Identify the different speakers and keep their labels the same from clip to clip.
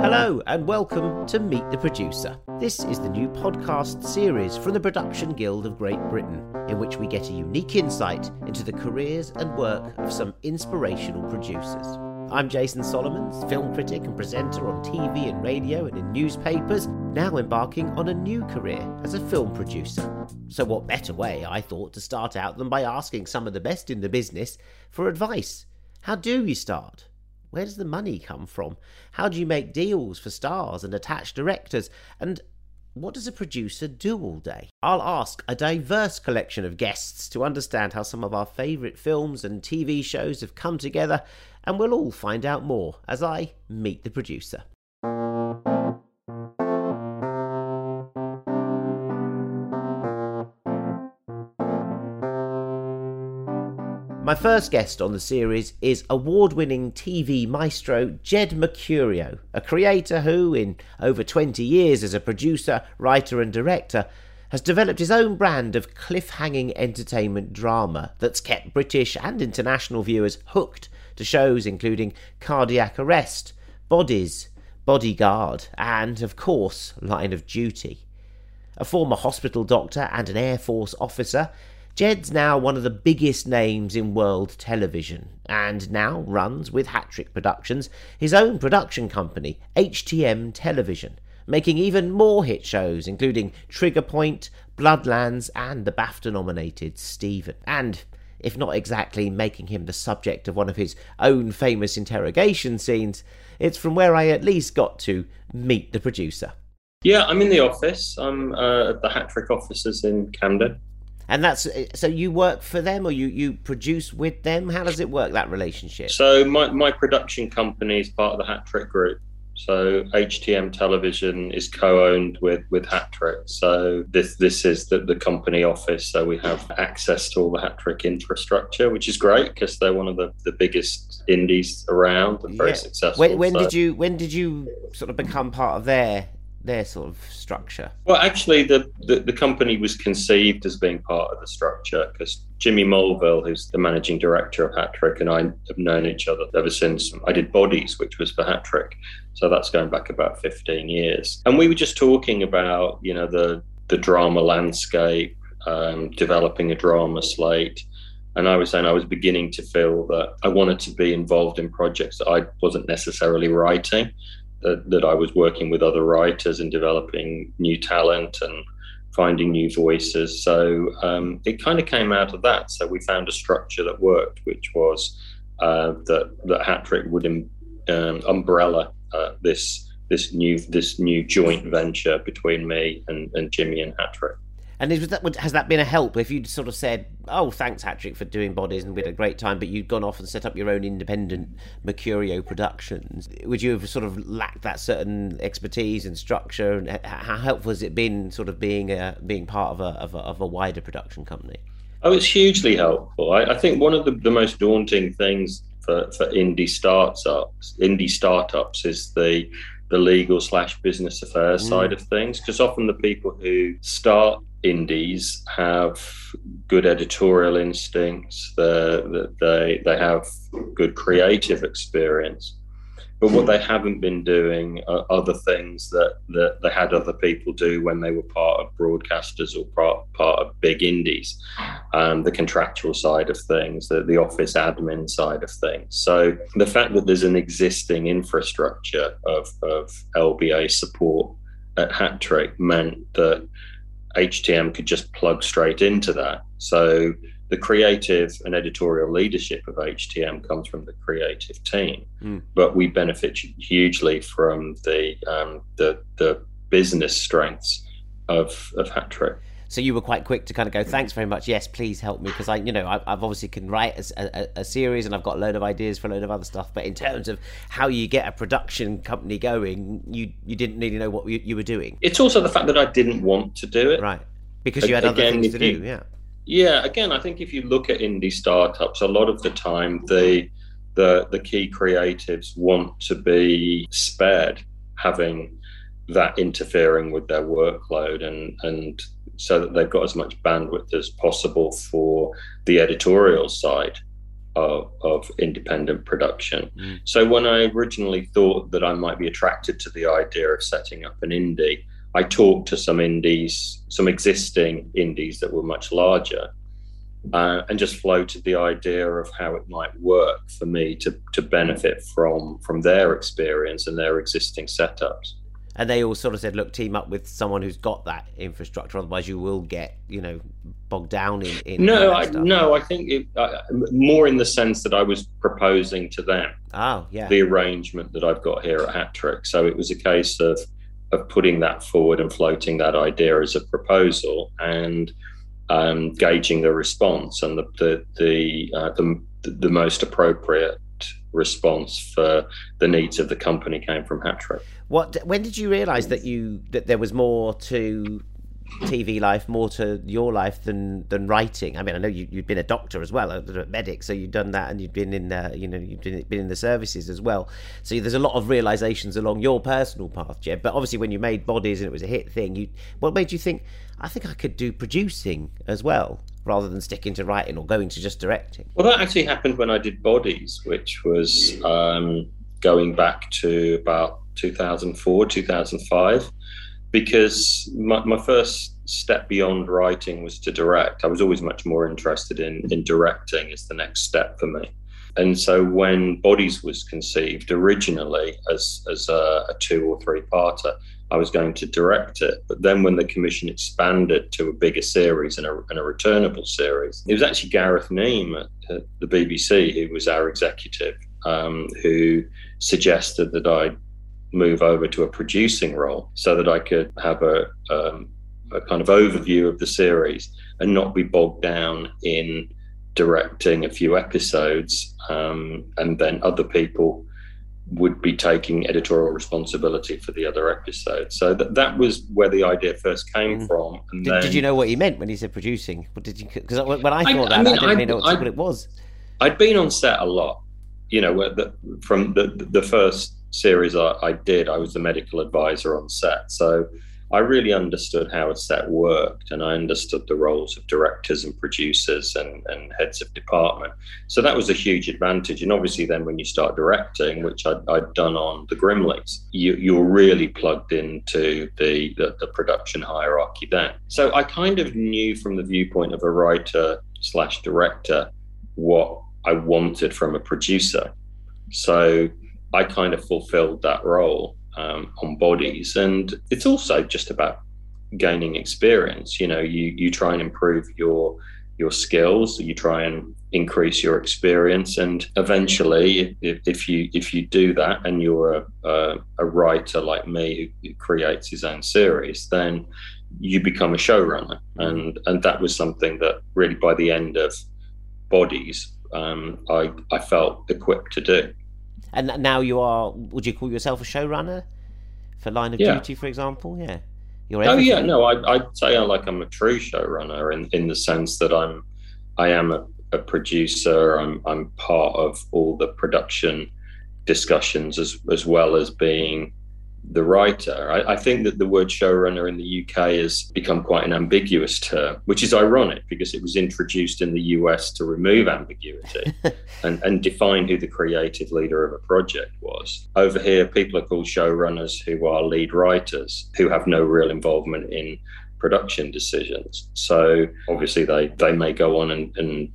Speaker 1: Hello, and welcome to Meet the Producer. This is the new podcast series from the Production Guild of Great Britain, in which we get a unique insight into the careers and work of some inspirational producers. I'm Jason Solomons, film critic and presenter on TV and radio and in newspapers, now embarking on a new career as a film producer. So, what better way, I thought, to start out than by asking some of the best in the business for advice? How do you start? Where does the money come from? How do you make deals for stars and attached directors? And what does a producer do all day? I'll ask a diverse collection of guests to understand how some of our favourite films and TV shows have come together, and we'll all find out more as I meet the producer. My first guest on the series is award winning TV maestro Jed Mercurio, a creator who, in over 20 years as a producer, writer, and director, has developed his own brand of cliff-hanging entertainment drama that's kept British and international viewers hooked to shows including Cardiac Arrest, Bodies, Bodyguard, and, of course, Line of Duty. A former hospital doctor and an Air Force officer, Jed's now one of the biggest names in world television and now runs with Hat Trick Productions his own production company, HTM Television, making even more hit shows including Trigger Point, Bloodlands, and the BAFTA nominated Stephen. And if not exactly making him the subject of one of his own famous interrogation scenes, it's from where I at least got to meet the producer.
Speaker 2: Yeah, I'm in the office. I'm uh, at the Hat Trick offices in Camden
Speaker 1: and that's uh, so you work for them or you you produce with them how does it work that relationship
Speaker 2: so my, my production company is part of the hat trick group so HTM Television is co-owned with with Hat Trick. So this this is the, the company office. So we have access to all the Hat Trick infrastructure, which is great because they're one of the, the biggest indies around and very yeah. successful.
Speaker 1: When, when so. did you when did you sort of become part of their their sort of structure?
Speaker 2: Well, actually, the, the, the company was conceived as being part of the structure because Jimmy Mulville, who's the managing director of Hat Trick, and I have known each other ever since I did Bodies, which was for Hat Trick. So that's going back about 15 years. And we were just talking about, you know, the, the drama landscape, um, developing a drama slate. And I was saying I was beginning to feel that I wanted to be involved in projects that I wasn't necessarily writing that, that I was working with other writers and developing new talent and finding new voices. So um, it kind of came out of that. So we found a structure that worked, which was uh, that that Hat Trick would um, umbrella uh, this this new this new joint venture between me and, and Jimmy and Hat Trick.
Speaker 1: And is that, has that been a help? If you'd sort of said, "Oh, thanks, Hat Trick, for doing bodies, and we had a great time," but you'd gone off and set up your own independent Mercurio Productions, would you have sort of lacked that certain expertise and structure? And how helpful has it been, sort of being a being part of a of a, of a wider production company?
Speaker 2: Oh, it's hugely helpful. I, I think one of the, the most daunting things for, for indie startups, indie startups, is the the legal slash business affairs mm. side of things because often the people who start indies have good editorial instincts. They they have good creative experience. But what they haven't been doing are other things that, that they had other people do when they were part of broadcasters or part, part of big indies. Um, the contractual side of things the, the office admin side of things. So the fact that there's an existing infrastructure of, of lba support at Hat Trick meant that HTM could just plug straight into that. So the creative and editorial leadership of HTM comes from the creative team, mm. but we benefit hugely from the um, the, the business strengths of of Hat Trick.
Speaker 1: So you were quite quick to kind of go, thanks very much. Yes, please help me because I, you know, I, have obviously can write a, a, a, series and I've got a load of ideas for a load of other stuff. But in terms of how you get a production company going, you you didn't really know what you, you were doing.
Speaker 2: It's also the fact that I didn't want to do it,
Speaker 1: right? Because you had again, other things to you, do. Yeah.
Speaker 2: Yeah. Again, I think if you look at indie startups, a lot of the time the the the key creatives want to be spared having that interfering with their workload and and so that they've got as much bandwidth as possible for the editorial side of, of independent production. Mm. So when I originally thought that I might be attracted to the idea of setting up an indie, I talked to some indies, some existing indies that were much larger, uh, and just floated the idea of how it might work for me to to benefit from from their experience and their existing setups
Speaker 1: and they all sort of said, "Look, team up with someone who's got that infrastructure. Otherwise, you will get, you know, bogged down in." in
Speaker 2: no, I, no, I think it, uh, more in the sense that I was proposing to them.
Speaker 1: Oh, yeah.
Speaker 2: The arrangement that I've got here at Hat Trick. So it was a case of of putting that forward and floating that idea as a proposal and um, gauging the response and the the the, uh, the the most appropriate response for the needs of the company came from Hat Trick.
Speaker 1: What? When did you realise that you that there was more to TV life, more to your life than than writing? I mean, I know you, you've been a doctor as well, a, a medic, so you've done that, and you've been in, uh, you know, you've been, been in the services as well. So there's a lot of realizations along your personal path, Jed. But obviously, when you made Bodies and it was a hit thing, you what made you think? I think I could do producing as well rather than sticking to writing or going to just directing.
Speaker 2: Well, that actually happened when I did Bodies, which was um, going back to about 2004, 2005, because my, my first step beyond writing was to direct. I was always much more interested in, in directing as the next step for me. And so when Bodies was conceived originally as, as a, a two or three parter, I was going to direct it. But then when the commission expanded to a bigger series and a, and a returnable series, it was actually Gareth Neame at, at the BBC, who was our executive, um, who suggested that I move over to a producing role so that I could have a, um, a kind of overview of the series and not be bogged down in directing a few episodes um, and then other people would be taking editorial responsibility for the other episodes. So that that was where the idea first came mm. from.
Speaker 1: And did, then, did you know what he meant when he said producing? What did you? Because when I thought I, that, I, mean, I didn't I, know what, what, it was.
Speaker 2: I'd been on set a lot, you know, the, from the the first series I, I, did, I was the medical advisor on set. So I really understood how a set worked and I understood the roles of directors and producers and, and heads of department. So that was a huge advantage. And obviously, then when you start directing, which i had done on the Grimleys, you, are really plugged into the, the, the production hierarchy then. So I kind of knew from the viewpoint of a writer slash director what I wanted from a producer. So I kind of fulfilled that role um, on bodies, and it's also just about gaining experience. You know, you you try and improve your your skills, you try and increase your experience, and eventually, if, if you if you do that, and you're a, a, a writer like me who, creates his own series, then you become a showrunner, and and that was something that really by the end of Bodies, um, I I felt equipped to do.
Speaker 1: And now you are. Would you call yourself a showrunner for Line of yeah. Duty, for example? Yeah.
Speaker 2: You're oh yeah, no, I, I'd say I like I'm a true showrunner in in the sense that I'm, I am a, a producer. I'm I'm part of all the production discussions as as well as being the writer. I, I, think that the word showrunner in the UK has become quite an ambiguous term, which is ironic because it was introduced in the US to remove ambiguity and, and define who the creative leader of a project was. Over here, people are called showrunners who are lead writers who have no real involvement in production decisions. So obviously they, they may go on and, and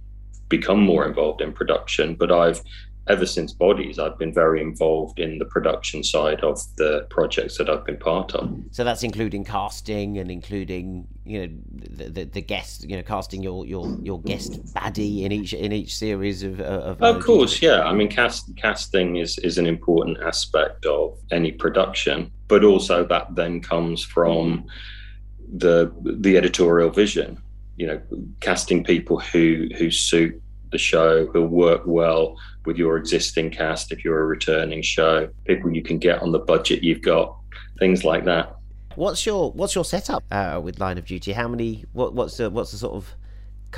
Speaker 2: become more involved in production, but I've ever since Bodies, I've been very involved in the production side of the projects that I've been part of.
Speaker 1: So that's including casting and including you know the the, the guest, you know, casting your your your guest baddie in each in each series of uh, of.
Speaker 2: Of course, yeah. I mean, cast casting is is an important aspect of any production, but also that then comes from the the editorial vision. You know, casting people who who suit the show, who'll work well with your existing cast if you're a returning show, people you can get on the budget you've got, things like that.
Speaker 1: What's your what's your setup uh, with Line of Duty? How many? What, what's the what's the sort of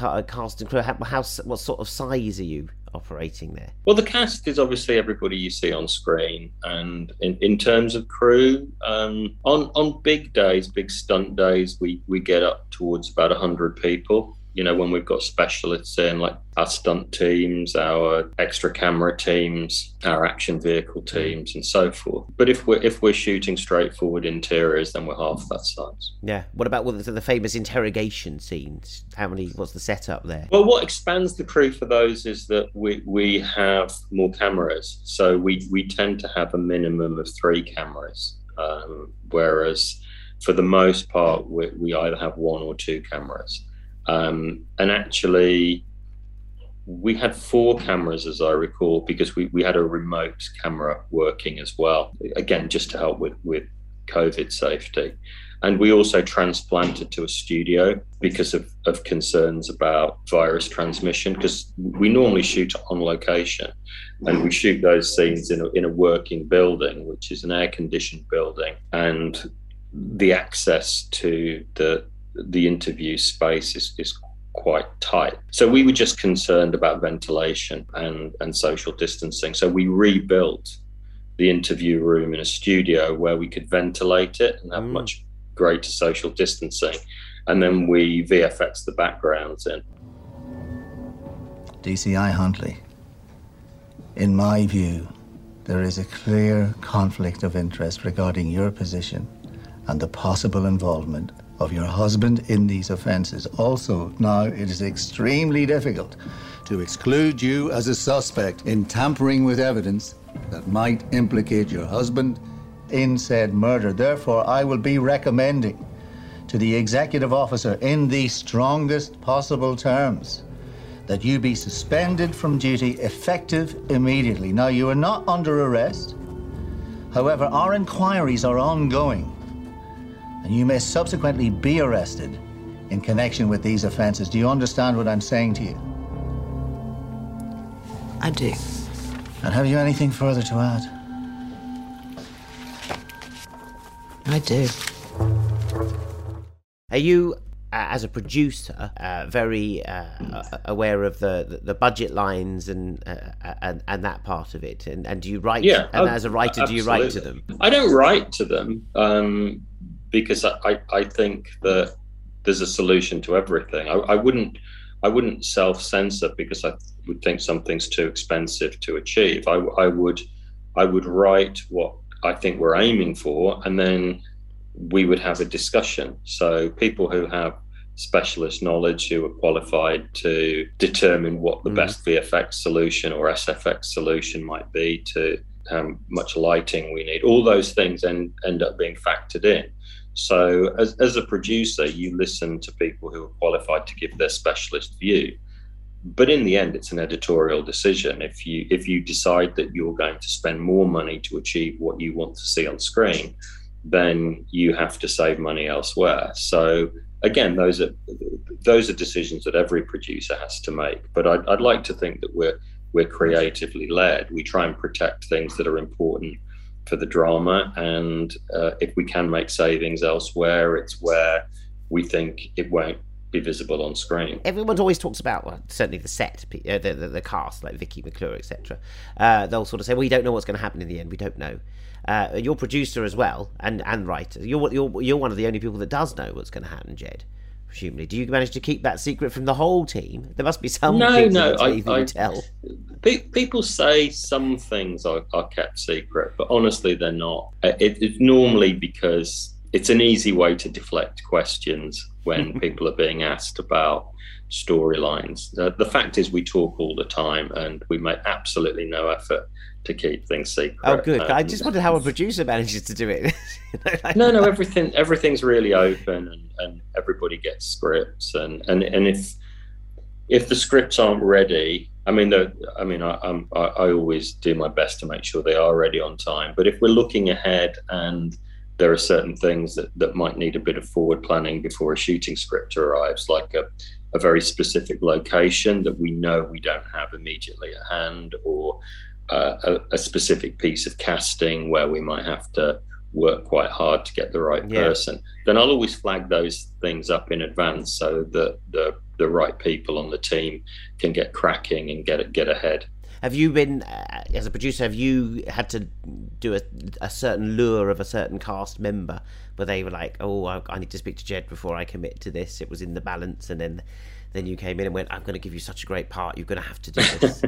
Speaker 1: uh, cast and crew? How, how what sort of size are you operating there?
Speaker 2: Well, the cast is obviously everybody you see on screen, and in, in terms of crew, um, on on big days, big stunt days, we we get up towards about hundred people you know, when we've got specialists in, like our stunt teams, our extra camera teams, our action vehicle teams, and so forth. But if we're if we're shooting straightforward interiors, then we're half that size.
Speaker 1: Yeah. What about the, the famous interrogation scenes? How many? What's the setup there?
Speaker 2: Well, what expands the crew for those is that we we have more cameras, so we we tend to have a minimum of three cameras, um, whereas for the most part, we, we either have one or two cameras. Um, and actually, we had four cameras, as I recall, because we, we had a remote camera working as well, again, just to help with, with COVID safety. And we also transplanted to a studio because of, of concerns about virus transmission, because we normally shoot on location and we shoot those scenes in a, in a working building, which is an air conditioned building. And the access to the the interview space is, is quite tight. So we were just concerned about ventilation and, and social distancing. So we rebuilt the interview room in a studio where we could ventilate it and have mm. much greater social distancing. And then we VFX the backgrounds in.
Speaker 3: DCI Huntley, in my view, there is a clear conflict of interest regarding your position and the possible involvement of your husband in these offences. Also, now it is extremely difficult to exclude you as a suspect in tampering with evidence that might implicate your husband in said murder. Therefore, I will be recommending to the executive officer in the strongest possible terms that you be suspended from duty effective immediately. Now, you are not under arrest. However, our inquiries are ongoing and you may subsequently be arrested in connection with these offences. Do you understand what I'm saying to you?
Speaker 4: I do.
Speaker 3: And have you anything further to add?
Speaker 4: I do.
Speaker 1: Are you, uh, as a producer, uh, very uh, aware of the, the, the, budget lines and, uh, and and that part of it? And, and do you write?
Speaker 2: Yeah,
Speaker 1: and as a writer,
Speaker 2: absolutely.
Speaker 1: do you write to them?
Speaker 2: I don't write to them. Um, because I, I think that there's a solution to everything. I, I wouldn't I wouldn't self censor because I would think something's too expensive to achieve. I, I would I would write what I think we're aiming for, and then we would have a discussion. So people who have specialist knowledge who are qualified to determine what the mm. best VFX solution or SFX solution might be to how much lighting we need. All those things end, end up being factored in. So, as, as a producer, you listen to people who are qualified to give their specialist view. But in the end, it's an editorial decision. If you if you decide that you're going to spend more money to achieve what you want to see on screen, then you have to save money elsewhere. So again, those are those are decisions that every producer has to make. But I'd, I'd like to think that we're we're creatively led. We try and protect things that are important for the drama. And uh, if we can make savings elsewhere, it's where we think it won't be visible on screen.
Speaker 1: Everyone always talks about well, certainly the set, uh, the, the, the cast, like Vicky McClure, etc. Uh, they'll sort of say, "Well, you don't know what's going to happen in the end. We don't know." Uh, producer as well, and and writer. You're you're you're one of the only people that does know what's going to happen, Jed. Presumably, do you manage to keep that secret from the whole team? There must be some
Speaker 2: no,
Speaker 1: things
Speaker 2: no.
Speaker 1: I,
Speaker 2: I,
Speaker 1: tell.
Speaker 2: People say some things are, are kept secret, but honestly, they're not. Uh, it, it's normally because it's an easy way to deflect questions when people are being asked about storylines. Uh, the fact is, we talk all the time, and we make absolutely no effort to keep things secret.
Speaker 1: Oh, good. Um, I just wondered how a producer manages to do it.
Speaker 2: no, no, everything everything's really open, and, and everybody gets scripts, and, and and if if the scripts aren't ready, I mean, I mean, I, I'm, I, I always do my best to make sure they are ready on time. But if we're looking ahead and there are certain things that, that might need a bit of forward planning before a shooting script arrives, like a, a very specific location that we know we don't have immediately at hand, or a, a, specific piece of casting where we might have to work quite hard to get the right yeah. person, then I'll always flag those things up in advance so that the the right people on the team can get cracking and get get ahead.
Speaker 1: Have you been, uh, as a producer, have you had to do a, a, certain lure of a certain cast member where they were like, oh, I, I, need to speak to Jed before I commit to this? It was in the balance, and then then you came in and went, "I'm going to give you such a great part. You're going to have to do this."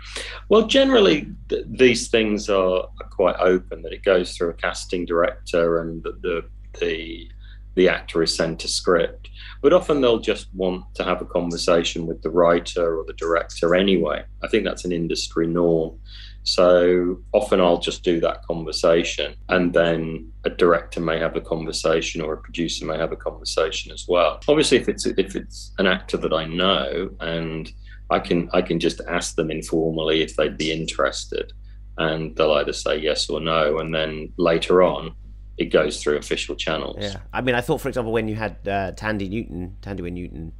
Speaker 2: well, generally, th- these things are, quite open. That it goes through a casting director, and the the the, the actor is sent a script. But often they'll just want to have a conversation with the writer or the director anyway. I think that's an industry norm. So often I'll just do that conversation, and then a director may have a conversation, or a producer may have a conversation as well. Obviously, if it's if it's an actor that I know, and I can I can just ask them informally if they'd be interested, and they'll either say yes or no, and then later on it goes through official channels.
Speaker 1: Yeah, I mean, I thought, for example, when you had uh, Thandie Newton, Thandie Newton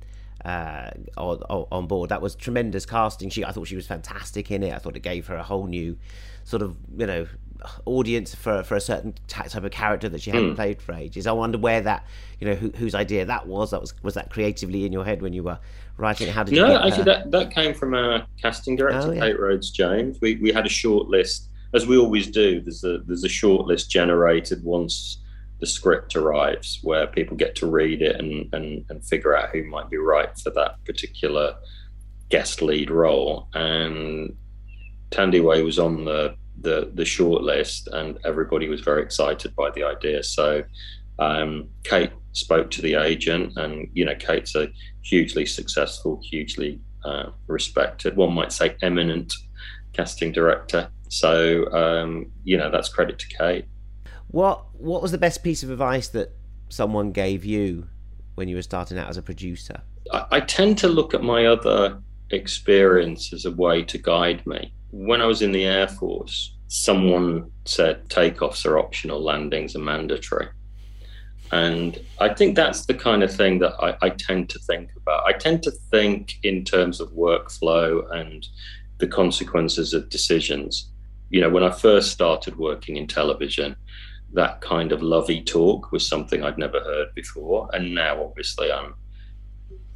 Speaker 1: uh, on, on board. That was tremendous casting. She, I thought she was fantastic in it. I thought it gave her a whole new sort of, you know, audience for for a certain type of character that she hadn't mm. played for ages. I wonder where that, you know, who, whose idea that was. That was was that creatively in your head when you were writing? It? How did
Speaker 2: no,
Speaker 1: you?
Speaker 2: No, actually, that that came from our casting director, oh, yeah. Kate Rhodes James. We we had a short list, as we always do. There's a there's a short list generated once the script arrives where people get to read it and, and, and figure out who might be right for that particular guest lead role. And Thandiwe was on the, the, the short list and everybody was very excited by the idea. So um, Kate spoke to the agent and, you know, Kate's a hugely successful, hugely uh, respected, one might say eminent casting director. So, um, you know, that's credit to Kate.
Speaker 1: What What was the best piece of advice that someone gave you when you were starting out as a producer?
Speaker 2: I, I tend to look at my other experience as a way to guide me. When I was in the Air Force, someone said takeoffs are optional, landings are mandatory. And I think that's the kind of thing that I, I, tend to think about. I tend to think in terms of workflow and the consequences of decisions. You know, when I first started working in television, that kind of lovey talk was something I'd never heard before, and now obviously I'm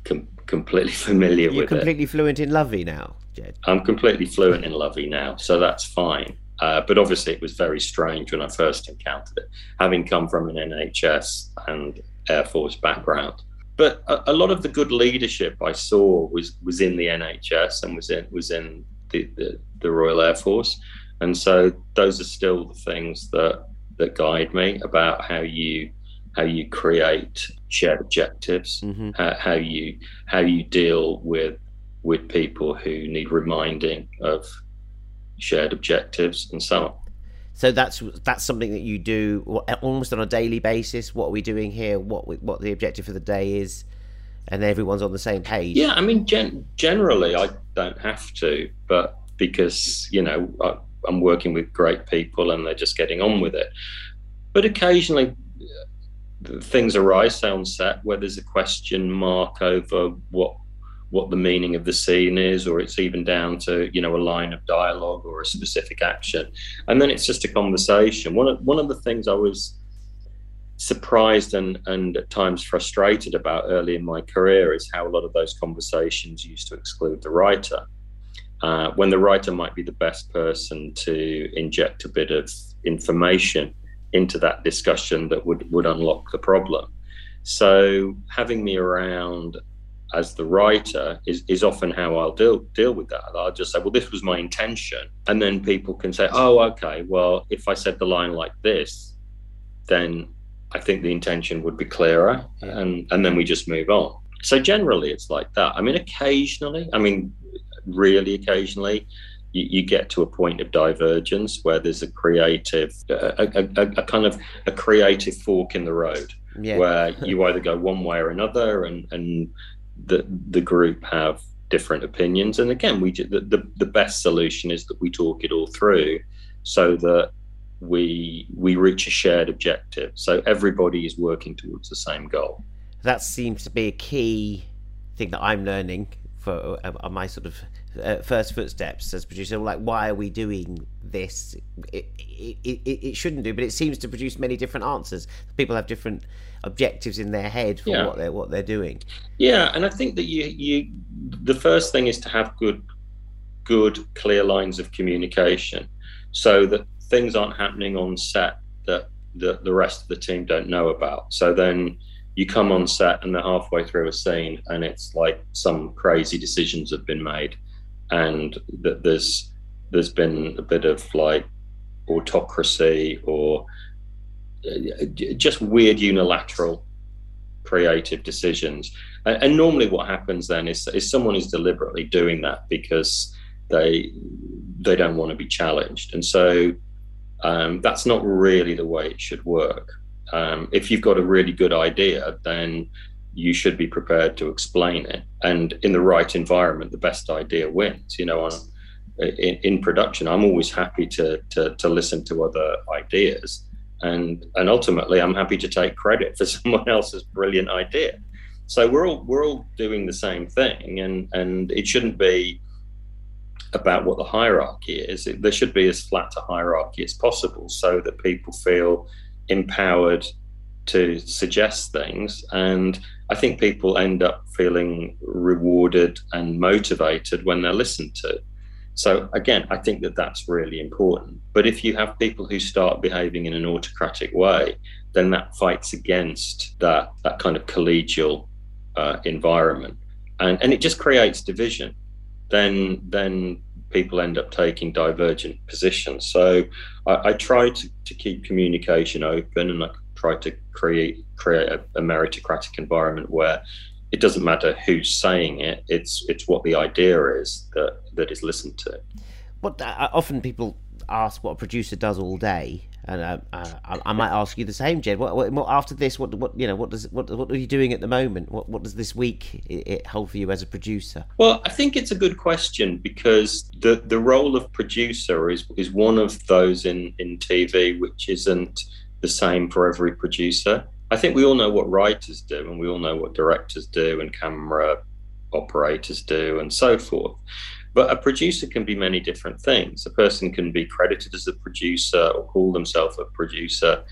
Speaker 2: com- completely familiar with it.
Speaker 1: You're
Speaker 2: with
Speaker 1: completely fluent in lovey now, Jed.
Speaker 2: I'm completely fluent in lovey now, so that's fine. Uh, but obviously, it was very strange when I first encountered it, having come from an NHS and Air Force background. But a, a lot of the good leadership I saw was was in the NHS and was in was in the, the, the Royal Air Force, and so those are still the things that that guide me about how you how you create shared objectives, mm-hmm. how, how you how you deal with with people who need reminding of shared objectives and so on.
Speaker 1: So that's that's something that you do almost on a daily basis. What are we doing here? What what the objective for the day is, and everyone's on the same page.
Speaker 2: Yeah, I mean, gen- generally I don't have to, but because you know I, I'm working with great people and they're just getting on with it. But occasionally things arise, on set, where there's a question mark over what what the meaning of the scene is, or it's even down to you know a line of dialogue or a specific action, and then it's just a conversation. One of one of the things I was surprised and and at times frustrated about early in my career is how a lot of those conversations used to exclude the writer uh, when the writer might be the best person to inject a bit of information into that discussion that would, would unlock the problem. So having me around as the writer is, is often how I'll deal deal with that. I'll just say, well, this was my intention. And then people can say, oh, okay, well, if I said the line like this, then I think the intention would be clearer. And, and then we just move on. So generally it's like that. I mean, occasionally, I mean, really occasionally you, you, get to a point of divergence where there's a creative a, a, a, a kind of a creative fork in the road yeah. where you either go one way or another and and the the group have different opinions. And again we the, the, the best solution is that we talk it all through so that we we reach a shared objective. So everybody is working towards the same goal.
Speaker 1: That seems to be a key thing that i'm learning for uh, my sort of uh, first footsteps as producer like why are we doing this? It, it, it, it shouldn't do but it seems to produce many different answers. People have different objectives in their head for yeah. what they're what they're doing.
Speaker 2: Yeah and i think that you you the first thing is to have good good clear lines of communication so that things aren't happening on set that the, the rest of the team don't know about. So then you come on set and they're halfway through a scene and it's like some crazy decisions have been made and that there's there's been a bit of like autocracy or uh, just weird unilateral creative decisions. And, and normally what happens then is, is someone is deliberately doing that because they they don't want to be challenged. And so um, that's not really the way it should work. Um, if you've got a really good idea, then you should be prepared to explain it. And in the right environment, the best idea wins. You know, on in, in production, I'm always happy to, to to listen to other ideas, and and ultimately, I'm happy to take credit for someone else's brilliant idea. So we're all we're all doing the same thing, and and it shouldn't be about what the hierarchy is. It, there should be as flat a hierarchy as possible, so that people feel empowered to suggest things. And I think people end up feeling rewarded and motivated when they're listened to. So, again, I think that that's really important. But if you have people who start behaving in an autocratic way, then that fights against that, that kind of collegial uh, environment. And, and it just creates division. Then, then people end up taking divergent positions. So I, I try to, to keep communication open and I try to create create a, a, meritocratic environment where it doesn't matter who's saying it, it's it's what the idea is that that is listened to.
Speaker 1: What uh, often people ask what a producer does all day, and uh, uh, I, might ask you the same, Jed. What, what, after this, what, what you know, what does what what are you doing at the moment? What what does this week it, it hold for you as a producer?
Speaker 2: Well, I think it's a good question because the the role of producer is is one of those in in TV which isn't the same for every producer. I think we all know what writers do, and we all know what directors do, and camera operators do, and so forth. But a producer can be many different things. A person can be credited as a producer or call themselves a producer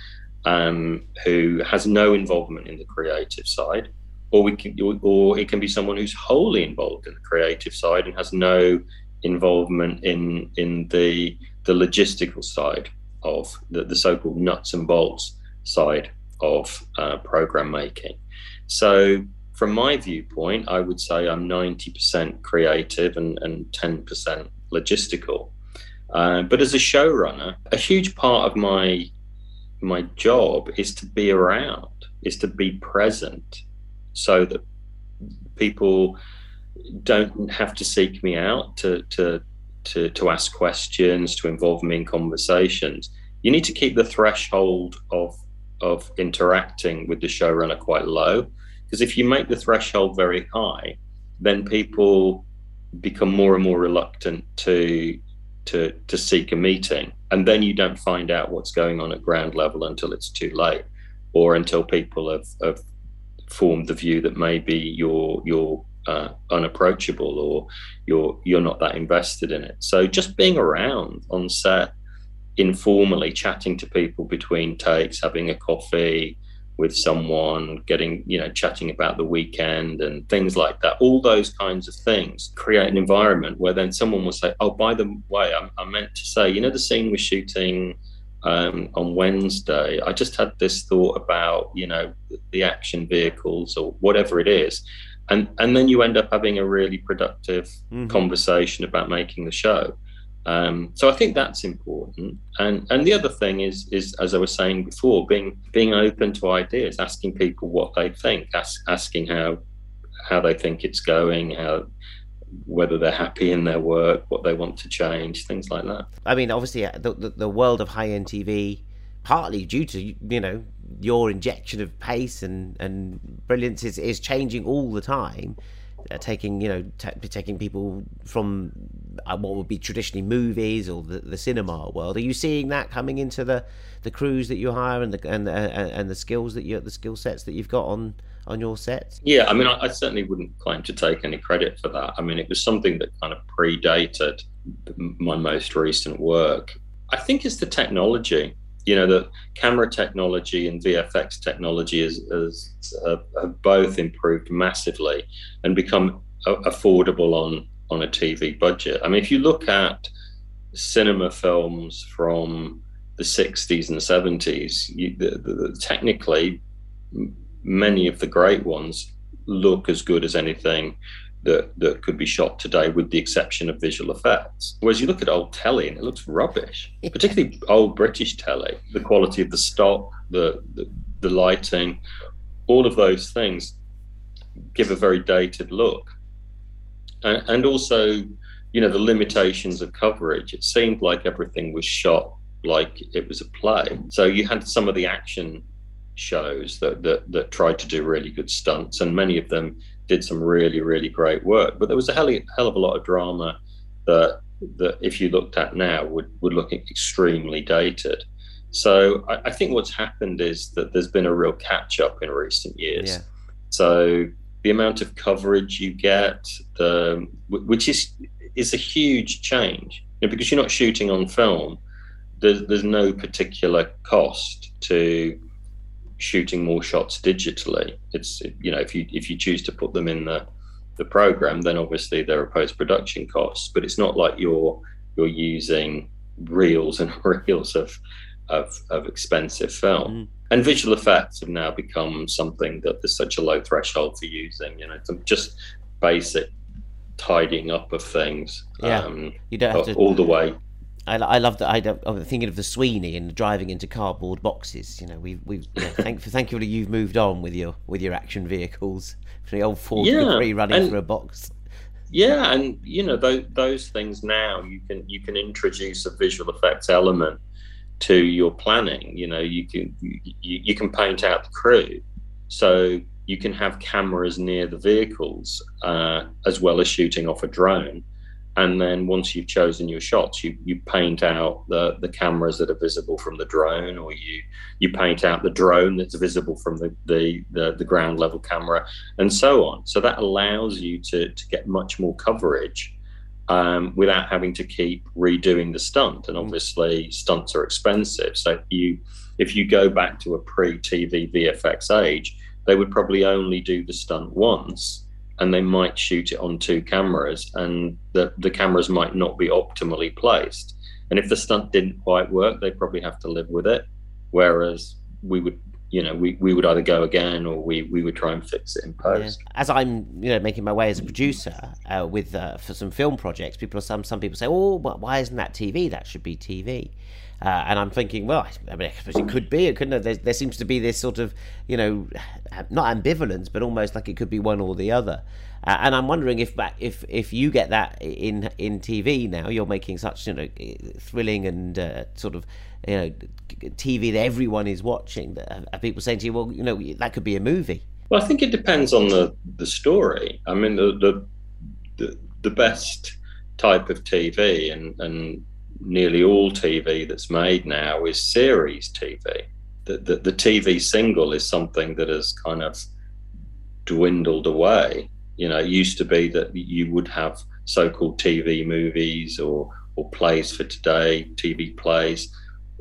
Speaker 2: um, who has no involvement in the creative side, or we can, or it can be someone who's wholly involved in the creative side and has no involvement in in the the logistical side of the, the so-called nuts and bolts side of uh, program making. So from my viewpoint, I would say I'm 90% creative and, and 10% logistical. Uh, but as a showrunner, a huge part of my my job is to be around, is to be present, so that people don't have to seek me out to to to, to ask questions, to involve me in conversations. You need to keep the threshold of of interacting with the showrunner quite low because if you make the threshold very high, then people become more and more reluctant to to to seek a meeting, and then you don't find out what's going on at ground level until it's too late, or until people have, have formed the view that maybe you're you're uh, unapproachable or you're you're not that invested in it. So just being around on set, informally chatting to people between takes, having a coffee, with someone, getting, you know, chatting about the weekend and things like that. All those kinds of things create an environment where then someone will say, Oh, by the way, I, I meant to say, you know, the scene we're shooting um, on Wednesday, I just had this thought about, you know, the action vehicles or whatever it is. And, and then you end up having a really productive mm-hmm. conversation about making the show. Um, so I think that's important. And and the other thing is is as I was saying before, being being open to ideas, asking people what they think, ask, asking how how they think it's going, how whether they're happy in their work, what they want to change, things like that.
Speaker 1: I mean, obviously, uh, the the, the world of high end TV, partly due to you know your injection of pace and and brilliance is, is changing all the time uh, taking you know t- taking people from uh, what would be traditionally movies or the, the cinema world. Are you seeing that coming into the the crews that you hire and the and uh, and the skills that you the skill sets that you've got on on your sets?
Speaker 2: Yeah, I mean, I, I, certainly wouldn't claim to take any credit for that. I mean, it was something that kind of predated my most recent work. I think it's the technology you know, the camera technology and VFX technology is, is uh, have both improved massively and become affordable on on a TV budget. I mean, if you look at cinema films from the 60s and 70s, you, the, the, technically many of the great ones look as good as anything that, that could be shot today, with the exception of visual effects. Whereas you look at old telly and it looks rubbish, particularly old British telly. The quality of the stock, the, the, the lighting, all of those things give a very dated look. And, and also, you know, the limitations of coverage. It seemed like everything was shot like it was a play. So you had some of the action shows that, that that tried to do really good stunts, and many of them did some really really great work. But there was a hell, hell of a lot of drama that that if you looked at now would would look extremely dated. So I, I think what's happened is that there's been a real catch up in recent years. Yeah. So the amount of coverage you get, the which is is a huge change you know, because you're not shooting on film. There's, there's no particular cost to shooting more shots digitally. It's you know if you if you choose to put them in the the program, then obviously there are post production costs. But it's not like you're you're using reels and reels of of, of expensive film. Mm. And visual effects have now become something that there's such a low threshold for using. You know, just basic tidying up of things.
Speaker 1: Yeah, um, you don't have to
Speaker 2: all the way
Speaker 1: I, I love that. I, am thinking of the Sweeney and driving into cardboard boxes. You know, we we you know, thank, thankfully you've moved on with your with your action vehicles. For the old Ford yeah, Capri running and, through a box.
Speaker 2: Yeah, and you know those those things now you can you can introduce a visual effects element to your planning. You know, you can you, you can paint out the crew, so you can have cameras near the vehicles uh, as well as shooting off a drone and then once you've chosen your shots you, you paint out the, the cameras that are visible from the drone or you you paint out the drone that's visible from the, the, the, the ground level camera and so on. So that allows you to, to get much more coverage um, without having to keep redoing the stunt. And mm. obviously stunts are expensive. So if you if you go back to a pre-tv vfx age they would probably only do the stunt once and they might shoot it on two cameras and the, the cameras might not be optimally placed. And if the stunt didn't quite work, they probably have to live with it. Whereas we would, you know, we, we would either go again or we, we would try and fix it in post.
Speaker 1: Yeah. As I'm, you know, making my way as a producer uh, with uh, for some film projects, people some some people say, "Oh, why isn't that TV? That should be TV." Uh, and I'm thinking, well, I mean, it could be, it couldn't. There, there, seems to be this sort of, you know, not ambivalence, but almost like it could be one or the other. Uh, and I'm wondering if if if you get that in in TV now, you're making such you know thrilling and uh, sort of you know TV that everyone is watching. Are people saying to you, well, you know, that could be a movie?
Speaker 2: Well, I think it depends on the the story. I mean, the the the, the best type of TV and and nearly all TV that's made now is series TV. The, the, the TV single is something that has kind of dwindled away. You know, it used to be that you would have so-called TV movies or or plays for today, TV plays.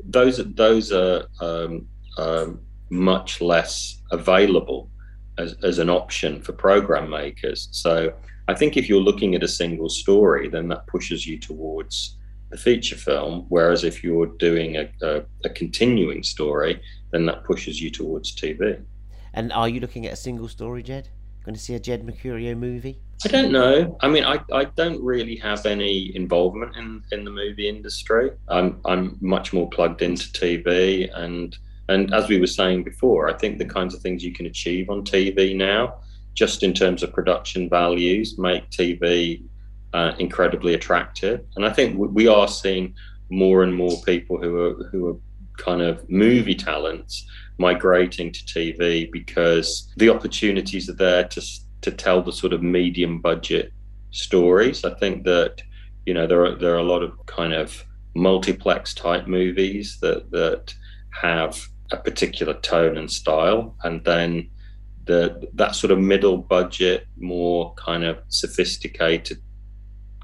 Speaker 2: Those those are um, um, much less available as, as an option for program makers. So I think if you're looking at a single story, then that pushes you towards the feature film. Whereas if you're doing a, a, a, continuing story, then that pushes you towards TV.
Speaker 1: And are you looking at a single story, Jed? Going to see a Jed Mercurio movie?
Speaker 2: I don't know. I mean, I, I don't really have any involvement in, in the movie industry. I'm I'm much more plugged into TV and and as we were saying before, I think the kinds of things you can achieve on TV now, just in terms of production values, make TV uh, incredibly attractive. And I think we are seeing more and more people who are who are kind of movie talents migrating to TV because the opportunities are there to to tell the sort of medium budget stories. I think that you know there are there are a lot of kind of multiplex type movies that that have a particular tone and style, and then the that sort of middle budget, more kind of sophisticated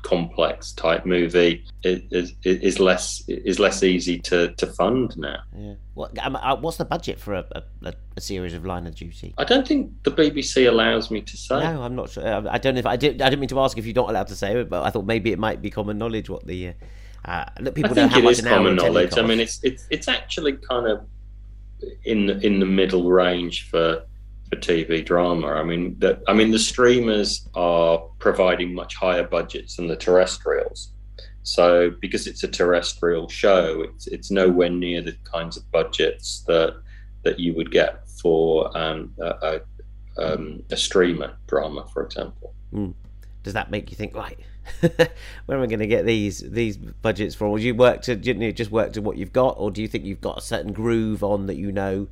Speaker 2: complex type movie is, is less is less easy to, to fund now.
Speaker 1: Yeah. What um, uh, what's the budget for a, a, a, series of Line of Duty?
Speaker 2: I don't think the BBC allows me to say.
Speaker 1: No, I'm not sure. I don't know if I did. I didn't mean to ask if you're not allowed to say it, but I thought maybe it might be common knowledge what the. Uh, uh people
Speaker 2: I think
Speaker 1: know how
Speaker 2: it
Speaker 1: much
Speaker 2: is common knowledge. I mean, it's it's it's actually kind of in in the middle range for TV drama. I mean, the, I mean, the streamers are providing much higher budgets than the terrestrials. So, because it's a terrestrial show, it's it's nowhere near the kinds of budgets that that you would get for um, a, a, um, a, streamer drama, for example.
Speaker 1: Mm. Does that make you think, right? where am I going to get these these budgets from? Or you work to you just work to what you've got, or do you think you've got a certain groove on that you know?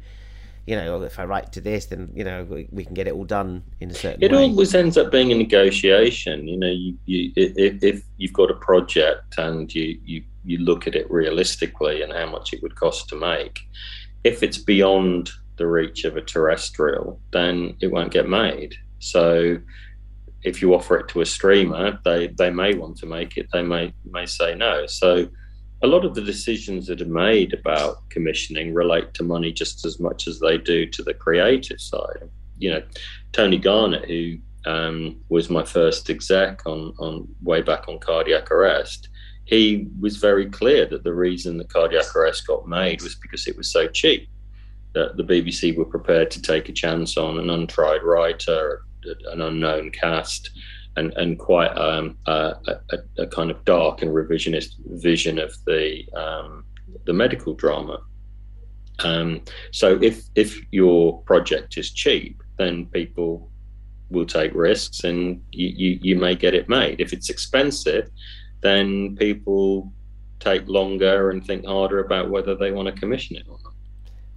Speaker 1: You know, if I write to this, then you know we, we can get it all done in a certain. Way.
Speaker 2: It
Speaker 1: way.
Speaker 2: always ends up being a negotiation. You know, you, you if, if you've got a project and you you you look at it realistically and how much it would cost to make, if it's beyond the reach of a terrestrial, then it won't get made. So if you offer it to a streamer, they they may want to make it. They may may say no. So a lot of the decisions that are made about commissioning relate to money just as much as they do to the creative side. You know, Tony Garnett, who um, was my first exec on on way back on cardiac arrest, he was very clear that the reason the cardiac arrest got made was because it was so cheap that the BBC were prepared to take a chance on an untried writer, an unknown cast, and and quite um, a, a, a, kind of dark and revisionist vision of the um, the medical drama. Um, so if if your project is cheap, then people will take risks, and you, you, you may get it made. If it's expensive, then people take longer and think harder about whether they want to commission it or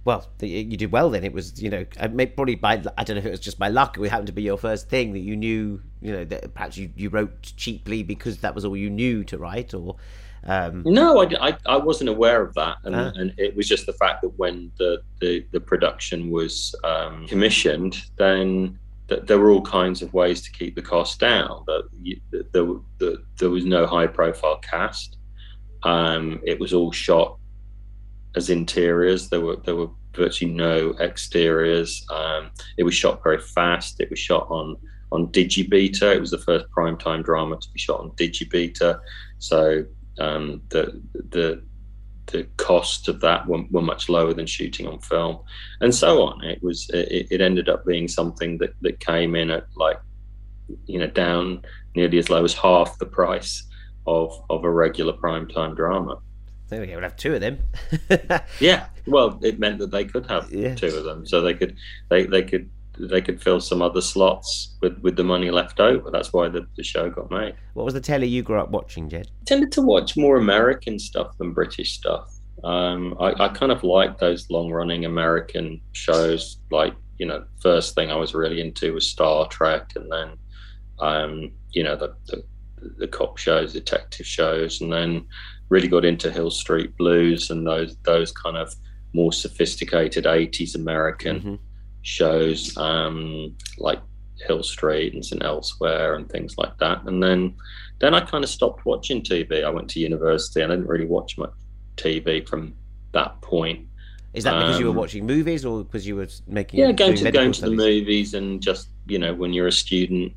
Speaker 1: well, you did well then. It was, you know, uh, probably by, I don't know if it was just by luck, it happened to be your first thing that you knew, you know, that perhaps you, you wrote cheaply because that was all you knew to write or. Um...
Speaker 2: No, I, I, I, wasn't aware of that. And, ah. and, it was just the fact that when the, the, the production was um, commissioned, then that there were all kinds of ways to keep the cost down. That there, there, there was no high profile cast. Um, it was all shot as interiors. There were there were virtually no exteriors. Um, it was shot very fast. It was shot on on Digibeta. It was the first primetime drama to be shot on Digibeta. So um, the the the cost of that were, were, much lower than shooting on film, and so on. It was it, it ended up being something that that came in at like you know down nearly as low as half the price of of a regular primetime drama.
Speaker 1: There we go. We'll have two of them.
Speaker 2: yeah. Well, it meant that they could have yeah. two of them, so they could they they could they could fill some other slots with, with the money left over. That's why the, the show got made.
Speaker 1: What was the telly you grew up watching, Jed?
Speaker 2: I tended to watch more American stuff than British stuff. Um, I, I kind of like those long running American shows. Like, you know, first thing I was really into was Star Trek, and then, um, you know, the, the, the cop shows, detective shows, and then really got into Hill Street Blues and those those kind of more sophisticated 80s American mm-hmm. shows um, like Hill Street and St Elsewhere and things like that. And then then I kind of stopped watching TV. I went to university and I didn't really watch much TV from that point.
Speaker 1: Is that because um, you were um, watching movies or because you were making?
Speaker 2: Yeah, going to going to the movies and just you know when you're a student,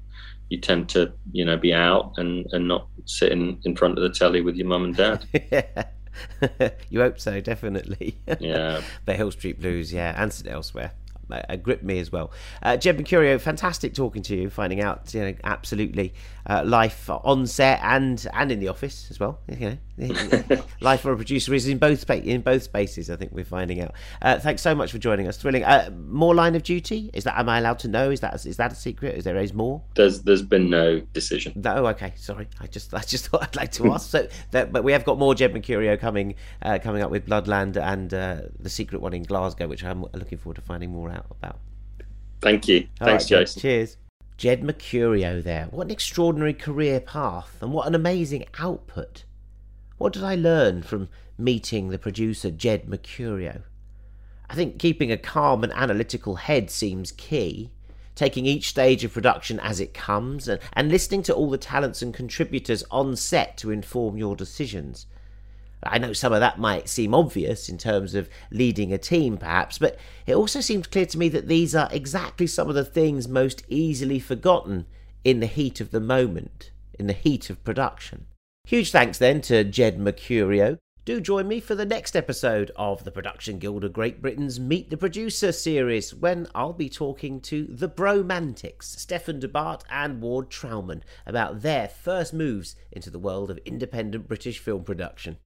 Speaker 2: you tend to you know be out and and not sitting in front of the telly with your mum and dad.
Speaker 1: you hope so, definitely.
Speaker 2: Yeah.
Speaker 1: but Hill Street Blues, yeah, and elsewhere uh, gripped me as well. Uh, Jed Mercurio, fantastic talking to you, finding out, you know, absolutely uh, life on set and and in the office as well. You know, life for a producer is in both in both spaces. I think we're finding out. Uh, thanks so much for joining us. Thrilling. Uh, more line of duty? Is that am I allowed to know? Is that is that a secret? Is there is more?
Speaker 2: There's there's been no decision.
Speaker 1: No, oh, okay. Sorry, I just I just thought I'd like to ask. so, that, but we have got more Jed Mercurio coming uh, coming up with Bloodland and the secret one in Glasgow, which I'm looking forward to finding more out about.
Speaker 2: Thank you. All Thanks, right, Jason.
Speaker 1: Cheers. Jed Mercurio there. What an extraordinary career path and what an amazing output. What did I learn from meeting the producer Jed Mercurio? I think keeping a calm and analytical head seems key, taking each stage of production as it comes, and, and listening to all the talents and contributors on set to inform your decisions. I know some of that might seem obvious in terms of leading a team, perhaps, but it also seems clear to me that these are exactly some of the things most easily forgotten in the heat of the moment, in the heat of production. Huge thanks then to Jed Mercurio. Do join me for the next episode of the Production Guild of Great Britain's Meet the Producer series, when I'll be talking to the Bromantics, Stefan de Bart and Ward Trauman, about their first moves into the world of independent British film production.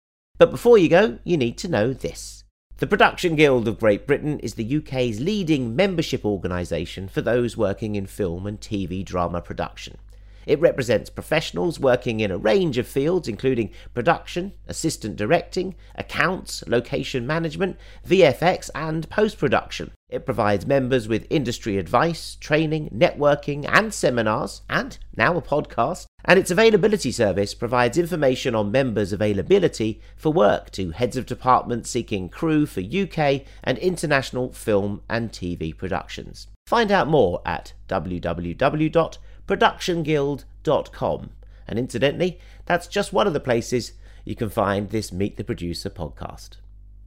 Speaker 1: But before you go, you need to know this. The Production Guild of Great Britain is the UK's leading membership organisation for those working in film and TV drama production. It represents professionals working in a range of fields, including production, assistant directing, accounts, location management, VFX, and post production. It provides members with industry advice, training, networking, and seminars, and now a podcast. And its availability service provides information on members' availability for work to heads of departments seeking crew for UK and international film and TV productions. Find out more at www.productionguild.com. And incidentally, that's just one of the places you can find this Meet the Producer podcast.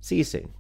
Speaker 1: See you soon.